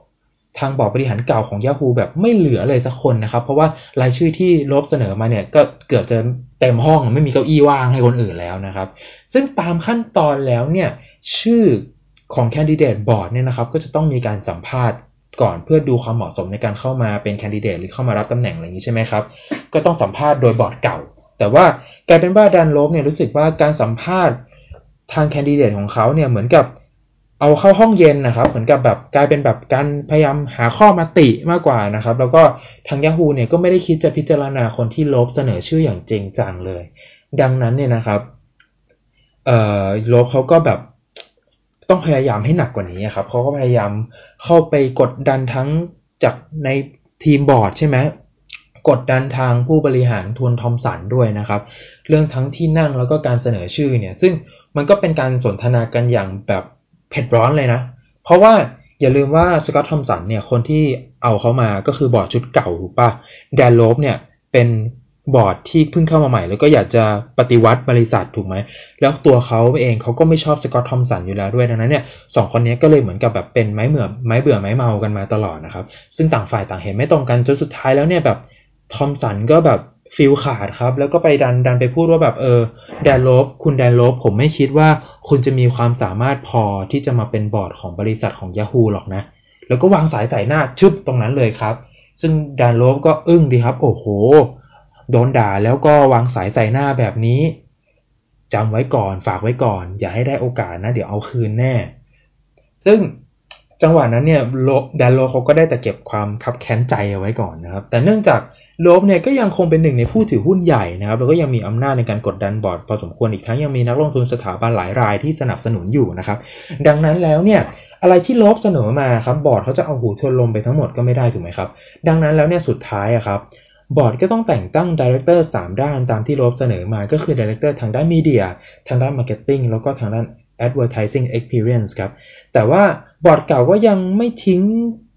ทางบอร์ดบริหารเก่าของ Yahoo แบบไม่เหลือเลยสักคนนะครับ เพราะว่ารายชื่อที่โลบเสนอมาเนี่ยก็เกือบจะเต็มห้องไม่มีเก้าอี้ว่างให้คนอื่นแล้วนะครับ ซึ่งตามขั้นตอนแล้วเนี่ยชื่อของแคนดิเดตบอร์ดเนี่ยนะครับก็จะต้องมีการสัมภาษณ์ก่อนเพื่อดูความเหมาะสมในการเข้ามาเป็นแคนดิเดตหรือเข้ามารับตำแหน่งอะไรอย่างนี้ใช่ไหมครับก็ต้องสัมภาษณ์โดยบอร์ดเก่า แต่ว่ากลายเป็นว่าแดนโลบเนี่ยรู้สึกว่าการสัมภาษณ์ทางแคนดิเดตของเขาเนี่ยเหมือนกับ เอาเข้าห้องเย็นนะครับ เหมือนกับแบบกลายเป็นแบบการพยายามหาข้อมาติมากกว่านะครับ แล้วก็ทาง Yahoo เนี่ยก็ไม่ได้คิดจะพิจารณาคนที่โลบเสนอชื่ออย่างจริงจังเลย ดังนั้นเนี่ยนะครับเอ่อลบเขาก็แบบต้องพยายามให้หนักกว่านี้ครับเขาก็พยายามเข้าไปกดดันทั้งจากในทีมบอร์ดใช่ไหมกดดันทางผู้บริหารทวนทอมสันด้วยนะครับ เรื่องทั้งที่นั่งแล้วก็การเสนอชื่อเนี่ย ซึ่งมันก็เป็นการสนทนากันอย่างแบบ เผ็ดร้อนเลยนะ เพราะว่าอย่าลืมว่าสกอตทอมสันเนี่ยคนที่เอาเขามาก็คือบอร์ดชุดเก่าถูกปะแดนโลบเนี่ยเป็นบอร์ดที่เพิ่งเข้ามาใหม่ แล้วก็อยากจะปฏิวัติบริษัทถูกไหม แล้วตัวเขาเองเขาก็ไม่ชอบสกอตทอมสันอยู่แล้วด้วยดังนั้นเนี่ยสองคนนี้ก็เลยเหมือนกับแบบเป็นไม้เบื่อไม้เบื่อไม้เมากันมาตลอดนะครับ ซึ่งต่างฝ่ายต่างเห็นไม่ตรงกันจนสุดท้ายแล้วเนี่ยแบบทอมสันก็แบบ ฟิวส์ขาดครับ แล้วก็ไปดันดันไปพูดว่าแบบเออแดนโลบคุณแดนโลบผมไม่คิดว่าคุณจะมีความสามารถพอที่จะมาเป็นบอร์ดของบริษัทของ Yahoo หรอกนะ แล้วก็วางสายใส่หน้าชึบตรงนั้นเลยครับ ซึ่งแดนลบก็อึ้งดีครับ โอ้โห โดนด่าแล้วก็วางสายใส่หน้าแบบนี้จำไว้ก่อนฝากไว้ก่อน อย่าให้ได้โอกาสนะ เดี๋ยวเอาคืนแน่ ซึ่ง จังหวะนั้นเนี่ยแดนโลเขาก็ได้แต่เก็บความคับแค้นใจเอาไว้ก่อนนะครับ แต่เนื่องจากโลบเนี่ยก็ยังคงเป็นหนึ่งในผู้ถือหุ้นใหญ่นะครับ แล้วก็ยังมีอำนาจในการกดดันบอร์ดพอสมควรอีกทั้งยังมีนักลงทุนสถาบันหลายรายที่สนับสนุนอยู่นะครับ ดังนั้นแล้วเนี่ยอะไรที่โลบเสนอมาครับบอร์ดเขาจะเอาหูทวนลมไปทั้งหมดก็ไม่ได้ถูกไหมครับ ดังนั้นแล้วเนี่ยสุดท้ายอะครับบอร์ดก็ต้องแต่งตั้ง director 3ด้านตามที่โลบเสนอมาก็คือ director ทางด้าน media ทางด้าน marketing แล้วก็ทางด้าน advertising experience ครับ แต่ว่าบอร์ดเก่าก็ยังไม่ทิ้ง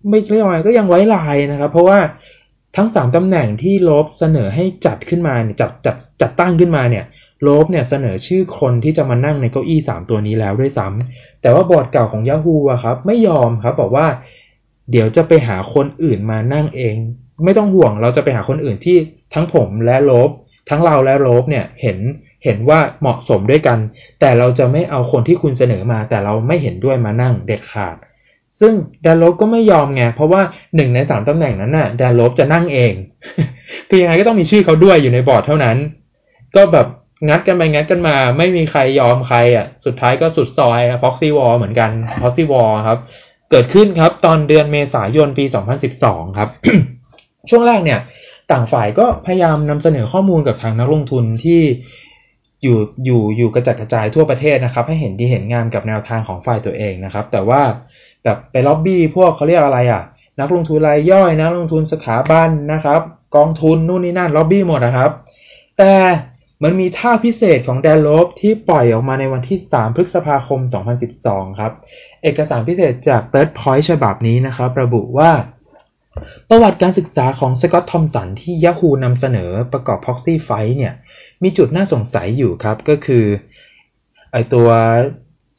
ไม่เรียกว่าก็ยังไว้ลายนะครับ เพราะว่าทั้ง 3ตำแหน่งที่โลบเสนอให้จัดขึ้นมาเนี่ยจัดจัดจัดตั้งขึ้นมาเนี่ยโลบเนี่ยเสนอชื่อคนที่จะมานั่งในเก้าอี้ 3 ตัวนี้แล้วด้วยซ้ำแต่ว่าบอร์ดเก่าของ Yahoo อะครับไม่ยอมครับบอกว่าเดี๋ยวจะไปหาคนอื่นมานั่งเอง ไม่ต้องห่วงเราจะไปหาคนอื่นที่ทั้งผมและโลบทั้งเราและโลบเนี่ยเห็น เห็นว่าเหมาะสมด้วยกัน แต่เราจะไม่เอาคนที่คุณเสนอมา แต่เราไม่เห็นด้วยมานั่งเด็ดขาด ซึ่งดานลบก็ไม่ยอมไง เพราะว่าหนึ่งในสามตำแหน่งนั้นน่ะดานลบจะนั่งเอง คือยังไงก็ต้องมีชื่อเขาด้วยอยู่ในบอร์ดเท่านั้น ก็แบบงัดกันไปงัดกันมา ไม่มีใครยอมใครอะ สุดท้ายก็สุดซอย proxy war เหมือนกัน proxy war ครับ เกิดขึ้นครับ ตอนเดือนเมษายนปี 2012 ครับ ช่วงแรกเนี่ย ต่างฝ่ายก็พยายามนำเสนอข้อมูลกับทางนักลงทุนที่ อยู่อยู่อยู่กระจัดกระจายทั่วประเทศนะครับ ให้เห็นดีเห็นงามกับแนวทางของฝ่ายตัวเองนะครับ แต่ว่าแบบไปล็อบบี้พวกเขาเรียกอะไรอะ นักลงทุนรายย่อยนักลงทุนสถาบันนะครับ กองทุนนู่นนี่นั่นล็อบบี้หมดนะครับ แต่มันมีท่าพิเศษของแดนลบที่ปล่อยออกมาในวันที่ 3 พฤษภาคม 2012 ครับ เอกสารพิเศษจาก Third Point ฉบับนี้นะครับ ระบุว่า ประวัติการศึกษาของสกอตทอมสันที่ Yahoo นำเสนอประกอบ Proxy Fight เนี่ย มีจุดน่าสงสัยอยู่ครับก็คือไอตัว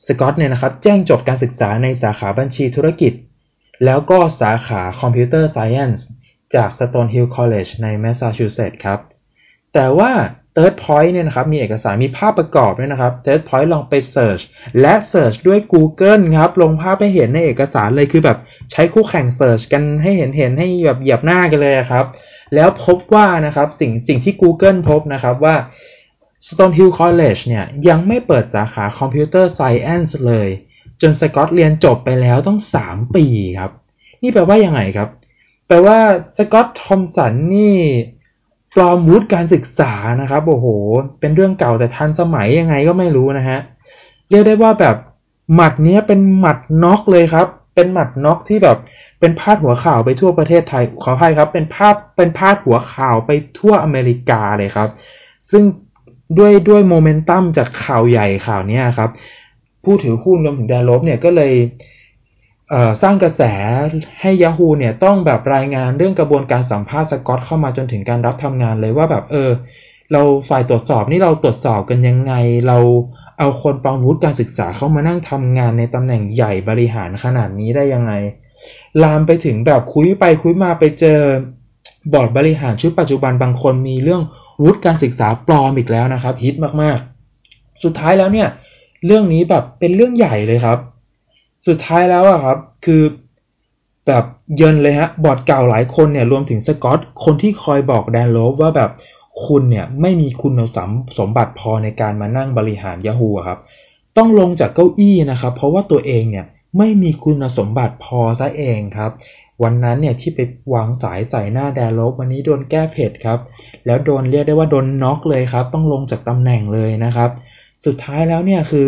สกอตเนี่ยนะครับแจ้งจบการศึกษาในสาขาบัญชีธุรกิจ แล้วก็สาขา Computer Science จาก Stonehill College ในแมสซาชูเซตส์ครับ แต่ว่า Third Point เนี่ยนะครับมีเอกสารมีภาพประกอบด้วยนะครับ Third Point ลองไป Search และ Search ด้วย Google ครับ ลงภาพให้เห็นในเอกสารเลยคือแบบใช้คู่แข่ง Search กันให้เห็นเห็นให้แบบเหยียบหน้ากันเลยครับ แล้วพบว่านะครับสิ่งสิ่งที่ Google พบนะครับว่า Stonehill College เนี่ยยังไม่เปิดสาขา Computer Science เลย จนสกอตเรียนจบไปแล้วต้อง 3 ปีครับ นี่แปลว่ายังไงครับ แปลว่าสกอตทอมสันนี่ปลอมวุฒิการศึกษานะครับ โอ้โห เป็นเรื่องเก่าแต่ทันสมัยยังไงก็ไม่รู้นะฮะ เรียกได้ว่าแบบหมัดนี้เป็นหมัดน็อกเลยครับ เป็นหมัดน็อกที่แบบเป็นพาดหัวข่าวไปทั่วประเทศไทยขออภัยครับ เป็นพาดเป็นพาดหัวข่าวไปทั่วอเมริกาเลยครับ ซึ่งด้วยด้วยโมเมนตัมจากข่าวใหญ่ข่าวนี้ครับ ผู้ถือหุ้นรวมถึงแดนลบเนี่ยก็เลยสร้างกระแสให้ Yahoo เนี่ยต้องแบบรายงานเรื่องกระบวนการสัมภาษณ์สกอตเข้ามาจนถึงการรับทำงานเลยว่าแบบเออ เราฝ่ายตรวจสอบนี่เราตรวจสอบกันยังไง เรา เอาคนปองวุฒิการศึกษาเข้ามานั่งทำงานในตำแหน่งใหญ่บริหารขนาดนี้ได้ยังไง ลามไปถึงแบบคุยไปคุยมาไปเจอบอร์ดบริหารชุดปัจจุบันบางคนมีเรื่องวุฒิการศึกษาปลอมอีกแล้วนะครับฮิตมากๆ สุดท้ายแล้วเนี่ยเรื่องนี้แบบเป็นเรื่องใหญ่เลยครับ สุดท้ายแล้วอะครับคือแบบเยินเลยฮะบอร์ดเก่าหลายคนเนี่ยรวมถึงสกอตคนที่คอยบอกแดนโลบว่าแบบ คุณเนี่ยไม่มีคุณสมสมบัติพอในการมานั่งบริหาร Yahoo ครับ ต้องลงจากเก้าอี้นะครับ เพราะว่าตัวเองเนี่ยไม่มีคุณสมบัติพอซะเองครับ วันนั้นเนี่ยที่ไปวางสายใส่หน้าแดนลบวันนี้โดนแก้เผ็ดครับ แล้วโดนเรียกได้ว่าโดนน็อกเลยครับ ต้องลงจากตำแหน่งเลยนะครับ สุดท้ายแล้วเนี่ยคือ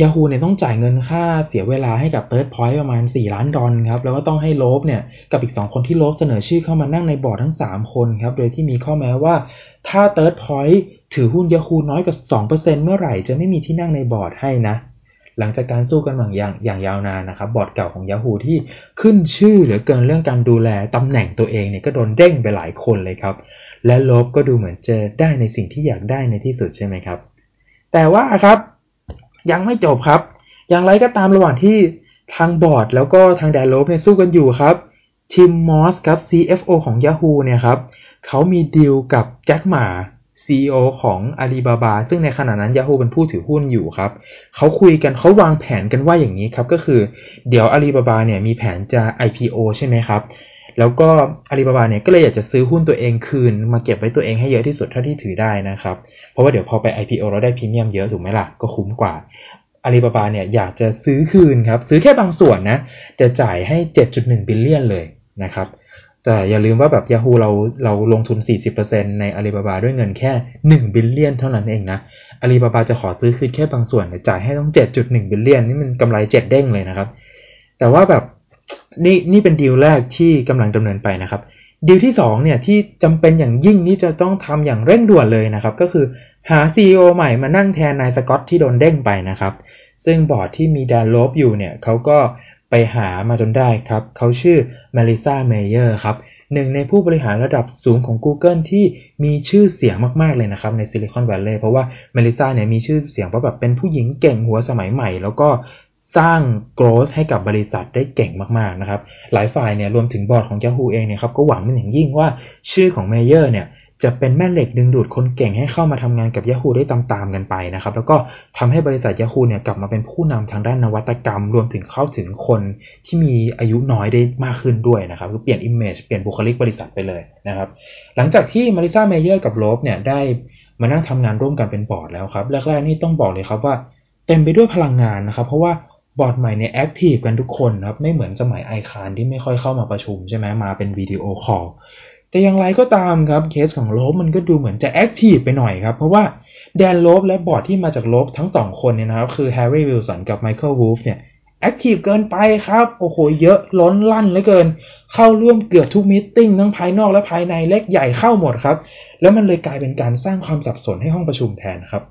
ยาฮูเนี่ยต้องจ่ายเงินค่าเสียเวลาให้กับ Third Point ประมาณ 4 ล้านดอลครับ แล้วก็ต้องให้โลบเนี่ยกับอีก 2 คนที่โลบเสนอชื่อเข้ามานั่งในบอร์ดทั้ง 3 คนครับ โดยที่มีข้อแม้ว่าถ้า Third Point ถือหุ้นยาฮูน้อยกว่า 2%เมื่อไหร่จะไม่มีที่นั่งในบอร์ดให้นะ หลังจากการสู้กันอย่างอย่างยาวนานนะครับ บอร์ดเก่าของ Yahoo ที่ขึ้นชื่อเหลือเกินเรื่องการดูแลตำแหน่งตัวเองเนี่ยก็โดนเด้งไปหลายคนเลยครับ และโลบก็ดูเหมือนจะได้ในสิ่งที่อยากได้ในที่สุดใช่ไหมครับ แต่ว่าครับ ยังไม่จบครับ อย่างไรก็ตามระหว่างที่ทางบอร์ดแล้วก็ทางแดนลบเนี่ยสู้กันอยู่ครับทิมมอสครับ CFO ของ Yahoo เนี่ยครับเขามีดีลกับแจ็คหมา CEO ของ Alibaba ซึ่งในขณะนั้น Yahoo เป็นผู้ถือหุ้นอยู่ครับเขาคุยกันเขาวางแผนกันว่าอย่างนี้ครับ ก็คือเดี๋ยว Alibaba เนี่ยมีแผนจะ IPO ใช่ไหมครับ แล้วก็ Alibaba เนี่ยก็เลยอยากจะซื้อหุ้นตัวเองคืน มาเก็บไว้ตัวเองให้เยอะที่สุดเท่าที่ถือได้นะครับ เพราะว่าเดี๋ยวพอไป IPO เราได้พรีเมียมเยอะถูกไหมล่ะ ก็คุ้มกว่าอาลีบาบาเนี่ยอยากจะซื้อคืนครับ ซื้อแค่บางส่วนนะ แต่จ่ายให้ 7.1 billion เลยนะครับ แต่อย่าลืมว่าแบบ Yahoo เราเราลงทุน 40%ในอาลีบาบาด้วยเงินแค่ 1 billion เท่านั้นเองนะอาลีบาบาจะขอซื้อคืนแค่บางส่วนจ่ายให้ต้อง 7.1 billion นี่มันกำไร 7 เด้งเลยนะครับ แต่ว่าแบบ นี่นี่เป็นดีลแรกที่กำลังดำเนินไปนะครับดีลที่2เนี่ยที่จำเป็นอย่างยิ่งนี่จะต้องทำอย่างเร่งด่วนเลยนะครับ ก็คือหา CEO ใหม่มานั่งแทนนายสกอตที่โดนเด้งไปนะครับ ซึ่งบอร์ดที่มีแดนโลบอยู่เนี่ยเขาก็ ไปหามาจนได้ครับ เขาชื่อมาริซาเมเยอร์ครับหนึ่งในผู้บริหารระดับสูงของ Google ที่มีชื่อเสียงมากๆเลยนะครับในซิลิคอนวัลเลย์เพราะว่ามาริซาเนี่ยมีชื่อเสียงว่าแบบเป็นผู้หญิงเก่งหัวสมัยใหม่ แล้วก็สร้าง growth ให้กับบริษัทได้เก่งมากๆนะครับ หลายฝ่ายเนี่ยรวมถึงบอร์ดของ Yahoo เองเนี่ยครับก็หวังเป็นอย่างยิ่งว่าชื่อของเมเยอร์เนี่ย จะเป็นแม่เหล็กดึงดูดคนเก่งให้เข้ามาทำงานกับ Yahoo ได้ตามๆกันไปนะครับ แล้วก็ทำให้บริษัท Yahoo เนี่ยกลับมาเป็นผู้นำทางด้านนวัตกรรม รวมถึงเข้าถึงคนที่มีอายุน้อยได้มากขึ้นด้วยนะครับ คือเปลี่ยน image เปลี่ยนบุคลิกบริษัทไปเลยนะครับ หลังจากที่มาริซาเมเยอร์กับโลบเนี่ยได้มานั่งทำงานร่วมกันเป็นบอร์ดแล้วครับ แรกๆนี่ต้องบอกเลยครับว่า เต็มไปด้วยพลังงานนะครับ เพราะว่าบอร์ดใหม่เนี่ย active กันทุกคนครับ ไม่เหมือนสมัยไอคานที่ไม่ค่อยเข้ามาประชุมใช่ไหมมาเป็นวิดีโอคอล แต่อย่างไรก็ตามครับเคสของโลบมันก็ดูเหมือนจะ active ไปหน่อยครับ เพราะว่าแดนโลบและบอร์ดที่มาจากโลบทั้งสองคนเนี่ยนะครับ คือแฮร์รี่วิลสันกับไมเคิลวูฟเนี่ย active เกินไปครับ โอ้โห เยอะล้นลั่นเหลือเกิน เข้าร่วมเกือบทุก meeting ทั้งภายนอกและภายในเล็กใหญ่เข้าหมดครับ แล้วมันเลยกลายเป็นการสร้างความสับสนให้ห้องประชุมแทนครับ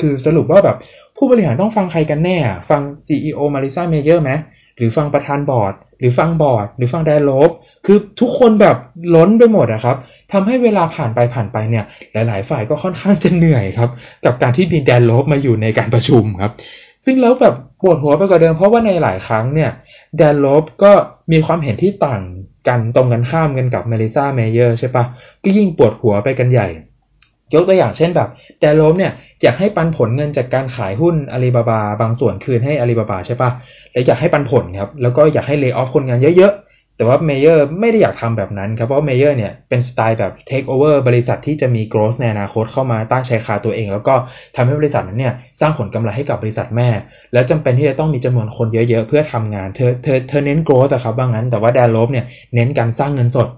คือสรุปว่าแบบผู้บริหารต้องฟังใครกันแน่ ฟัง CEO มาริซาเมเยอร์ไหมหรือฟังประธานบอร์ด หรือฟังบอร์ด หรือฟังแดนโลบคือทุกคนแบบล้นไปหมดอะครับทำให้เวลาผ่านไปผ่านไปเนี่ย หลาย ๆ ฝ่ายก็ค่อนข้างจะเหนื่อยครับ กับการที่มีแดนโลบมาอยู่ในการประชุมครับ ซึ่งแล้วแบบปวดหัวไปกว่าเดิมเพราะว่าในหลายครั้งเนี่ยแดนโลบก็มีความเห็นที่ต่างกันตรงกันข้ามกันกับเมลิซาเมเยอร์ใช่ปะก็ยิ่งปวดหัวไปกันใหญ่ ยกตัวอย่างเช่นแบบแดนโลบเนี่ยอยากให้ปันผลเงินจากการขายหุ้นอาลีบาบา บางส่วนคืนให้อาลีบาบาใช่ปะและอยากให้ปันผลครับแล้วก็อยากให้ lay off คนงานเยอะๆ แต่ว่าเมเยอร์ไม่ได้อยากทำแบบนั้นครับเพราะเมเยอร์เนี่ยเป็นสไตล์แบบ take over บริษัทที่จะมี growth ในอนาคตเข้ามาใต้ชายคาตัวเอง แล้วก็ทำให้บริษัทนั้นเนี่ยสร้างผลกำไรให้กับบริษัทแม่ แล้วจำเป็นที่จะต้องมีจำนวนคนเยอะๆ เพื่อทำงานเธอเธอเธอเน้น growth อะครับว่างั้นแต่ว่าแดนลบเนี่ยเน้นการสร้างเงินสด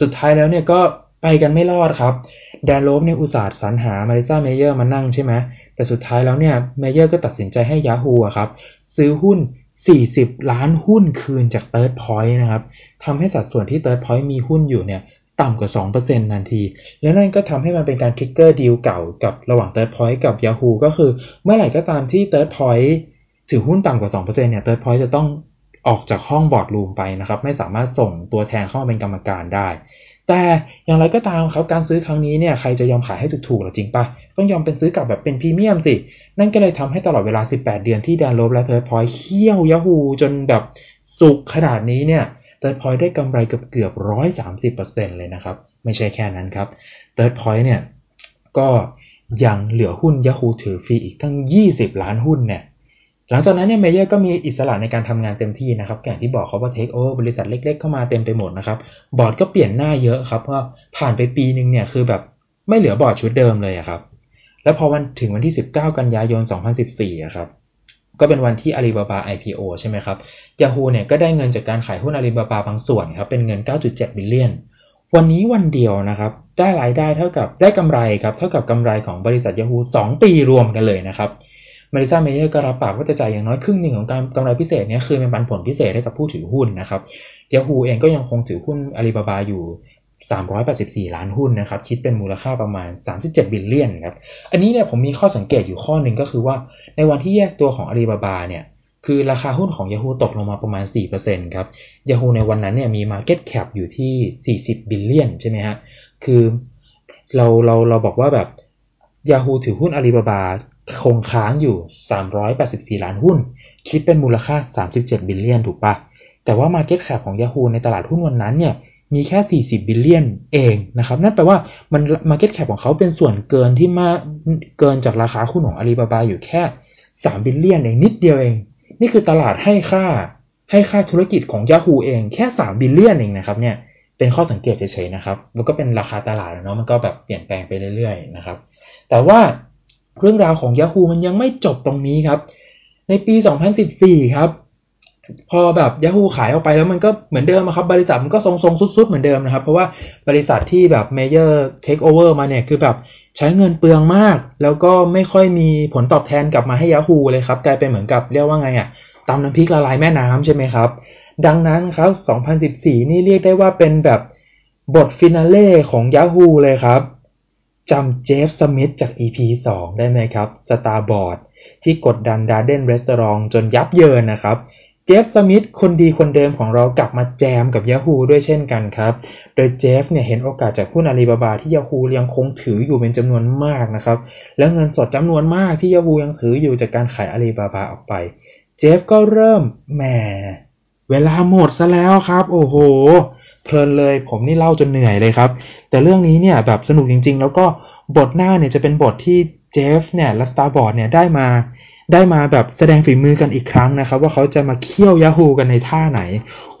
สุดท้ายแล้วเนี่ยก็ไปกันไม่รอดครับ แดนลบเนี่ยอุตส่าห์สรรหามาริซาเมเยอร์มานั่งใช่ไหมแต่สุดท้ายแล้วเนี่ยเมเยอร์ก็ตัดสินใจให้ Yahoo อะครับ ซื้อหุ้น 40 ล้านหุ้นคืนจาก Third Point นะครับทำให้สัดส่วนที่ Third Point มีหุ้นอยู่เนี่ยต่ำกว่า 2%ทันที และนั่นก็ทำให้มันเป็นการ trigger ดีลเก่ากับระหว่าง Third Point กับ Yahoo ก็คือเมื่อไหร่ก็ตามที่ Third Point ถือหุ้นต่ำกว่า 2%เนี่ย Third Point จะต้องออกจากห้อง boardroom ไปนะครับ ไม่สามารถส่งตัวแทนเข้ามาเป็นกรรมการได้ แต่อย่างไรก็ตามครับการซื้อครั้งนี้เนี่ยใครจะยอมขายให้ถูกๆหรอจริงปะต้องยอมเป็นซื้อกลับแบบเป็นพรีเมียมสิ นั่นก็เลยทำให้ตลอดเวลา 18 เดือนที่แดนลบและ Third Point เคี่ยว Yahoo จนแบบสุกขนาดนี้เนี่ย Third Point ได้กำไรเกือบเกือบ130%เซ็นต์เลยนะครับ ไม่ใช่แค่นั้นครับ Third Point เนี่ยก็ยังเหลือหุ้น Yahoo ถือฟรีอีกทั้ง 20 ล้านหุ้นเนี่ย หลังจากนั้นเนี่ยเมเยอร์ก็มีอิสระในการทำงานเต็มที่นะครับอย่างที่บอกเขาว่า take over บริษัทเล็ก ๆ เข้ามาเต็มไปหมดนะครับบอร์ดก็เปลี่ยนหน้าเยอะครับเพราะผ่านไปปีนึงเนี่ยคือแบบไม่เหลือบอร์ดชุดเดิมเลยครับ แล้วพอวันถึงวันที่ 19 กันยายน 2014ครับก็เป็นวันที่อาลีบาบา IPO ใช่ไหมครับ Yahoo เนี่ยก็ได้เงินจากการขายหุ้นอาลีบาบาบางส่วนครับเป็นเงิน 9.7 billion วันนี้วันเดียวนะครับได้รายได้เท่ากับได้กำไรครับเท่ากับกำไรของบริษัท Yahoo 2 ปีรวมกันเลยนะครับ มาริซาเมเยอร์ก็รับปากว่าจะจ่ายอย่างน้อยครึ่งหนึ่งของการกำไรพิเศษนี้คือเป็นปันผลพิเศษให้กับผู้ถือหุ้นนะครับ Yahoo เองก็ยังคงถือหุ้นอาลีบาบาอยู่ 384 ล้านหุ้นนะครับ คิดเป็นมูลค่าประมาณ 37 billion ครับ อันนี้เนี่ยผมมีข้อสังเกตอยู่ข้อหนึ่งก็คือว่าในวันที่แยกตัวของอาลีบาบาเนี่ยคือราคาหุ้นของ Yahoo ตกลงมาประมาณ 4%ครับ Yahoo ในวันนั้นเนี่ยมี Market Cap อยู่ที่ 40 billion ใช่ไหมฮะ คือเราเราเราบอกว่าแบบ Yahoo ถือหุ้นอาลีบาบา คงค้างอยู่ 384 ล้านหุ้น คิดเป็นมูลค่า 37 billion ถูกปะแต่ว่า Market Cap ของ Yahoo ในตลาดหุ้นวันนั้นเนี่ยมีแค่ 40 billion เองนะครับ นั่นแปลว่ามัน Market Cap ของเขาเป็นส่วนเกินที่มาเกินจากราคาหุ้นของอาลีบาบาอยู่แค่ 3 billion เองนิดเดียวเอง นี่คือตลาดให้ค่าให้ค่าธุรกิจของ Yahoo เองแค่ 3 billion เองนะครับเนี่ยเป็นข้อสังเกตเฉยๆนะครับ มันก็เป็นราคาตลาดเนาะมันก็แบบเปลี่ยนแปลงไปเรื่อยๆนะครับ แต่ว่า เรื่องราวของ Yahoo มันยังไม่จบตรงนี้ครับ ในปี 2014 ครับ พอแบบ Yahoo ขายออกไปแล้วมันก็เหมือนเดิมครับ บริษัทมันก็ทรงๆสุดๆ เหมือนเดิมนะครับ เพราะว่าบริษัทที่แบบ Major Take Over มาเนี่ยคือแบบใช้เงินเปลืองมาก แล้วก็ไม่ค่อยมีผลตอบแทนกลับมาให้ Yahoo เลยครับ กลายเป็นเหมือนกับเรียกว่าไงอะ่ะตำน้ำพริกละลายแม่น้ำใช่ไหมครับ ดังนั้นครับ 2014 นี่เรียกได้ว่าเป็นแบบบทฟินาเล่ของ Yahoo เลยครับ จำเจฟสมิธจาก EP 2 ได้ไหมครับ Starboard ที่กดดันดาร์เดนรีสอร์ทจนยับเยินนะครับเจฟสมิธคนดีคนเดิมของเรากลับมาแจมกับ Yahoo ด้วยเช่นกันครับ โดยเจฟเนี่ยเห็นโอกาสจากหุ้นอาลีบาบาที่ Yahoo ยังคงถืออยู่เป็นจำนวนมากนะครับ และเงินสดจำนวนมากที่ Yahoo ยังถืออยู่จากการขายอาลีบาบาออกไป เจฟก็เริ่มแหมเวลาหมดซะแล้วครับ โอ้โห เพลินเลย ผมนี่เล่าจนเหนื่อยเลยครับ แต่เรื่องนี้เนี่ยแบบสนุกจริง ๆ แล้วก็บทหน้าเนี่ยจะเป็นบทที่เจฟเนี่ยและ Starboard เนี่ยได้มาได้มาแบบแสดงฝีมือกันอีกครั้งนะครับ ว่าเขาจะมาเคี่ยว Yahoo กันในท่าไหน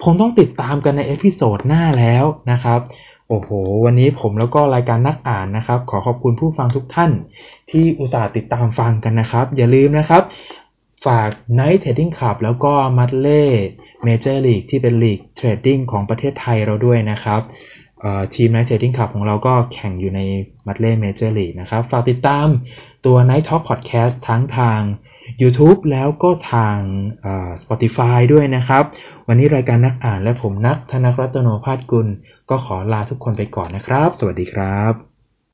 คงต้องติดตามกันใน episode หน้าแล้วนะครับ โอ้โห วันนี้ผมแล้วก็รายการนักอ่านนะครับ ขอขอบคุณผู้ฟังทุกท่าน ที่อุตส่าห์ติดตามฟังกันนะครับ อย่าลืมนะครับ ฝาก Night Trading Club แล้วก็มัดเล่เมเจอร์ลีกที่เป็นลีก trading ของประเทศไทยเราด้วยนะครับทีม Night Trading Club ของเราก็แข่งอยู่ในมัดเล่เมเจอร์ลีกนะครับ ฝากติดตามตัว Night Talk Podcast ทั้งทาง YouTube แล้วก็ทาง Spotify ด้วยนะครับ วันนี้รายการนักอ่านและผมนักธนรัตโนภาสกุล ก็ขอลาทุกคนไปก่อนนะครับ สวัสดีครับ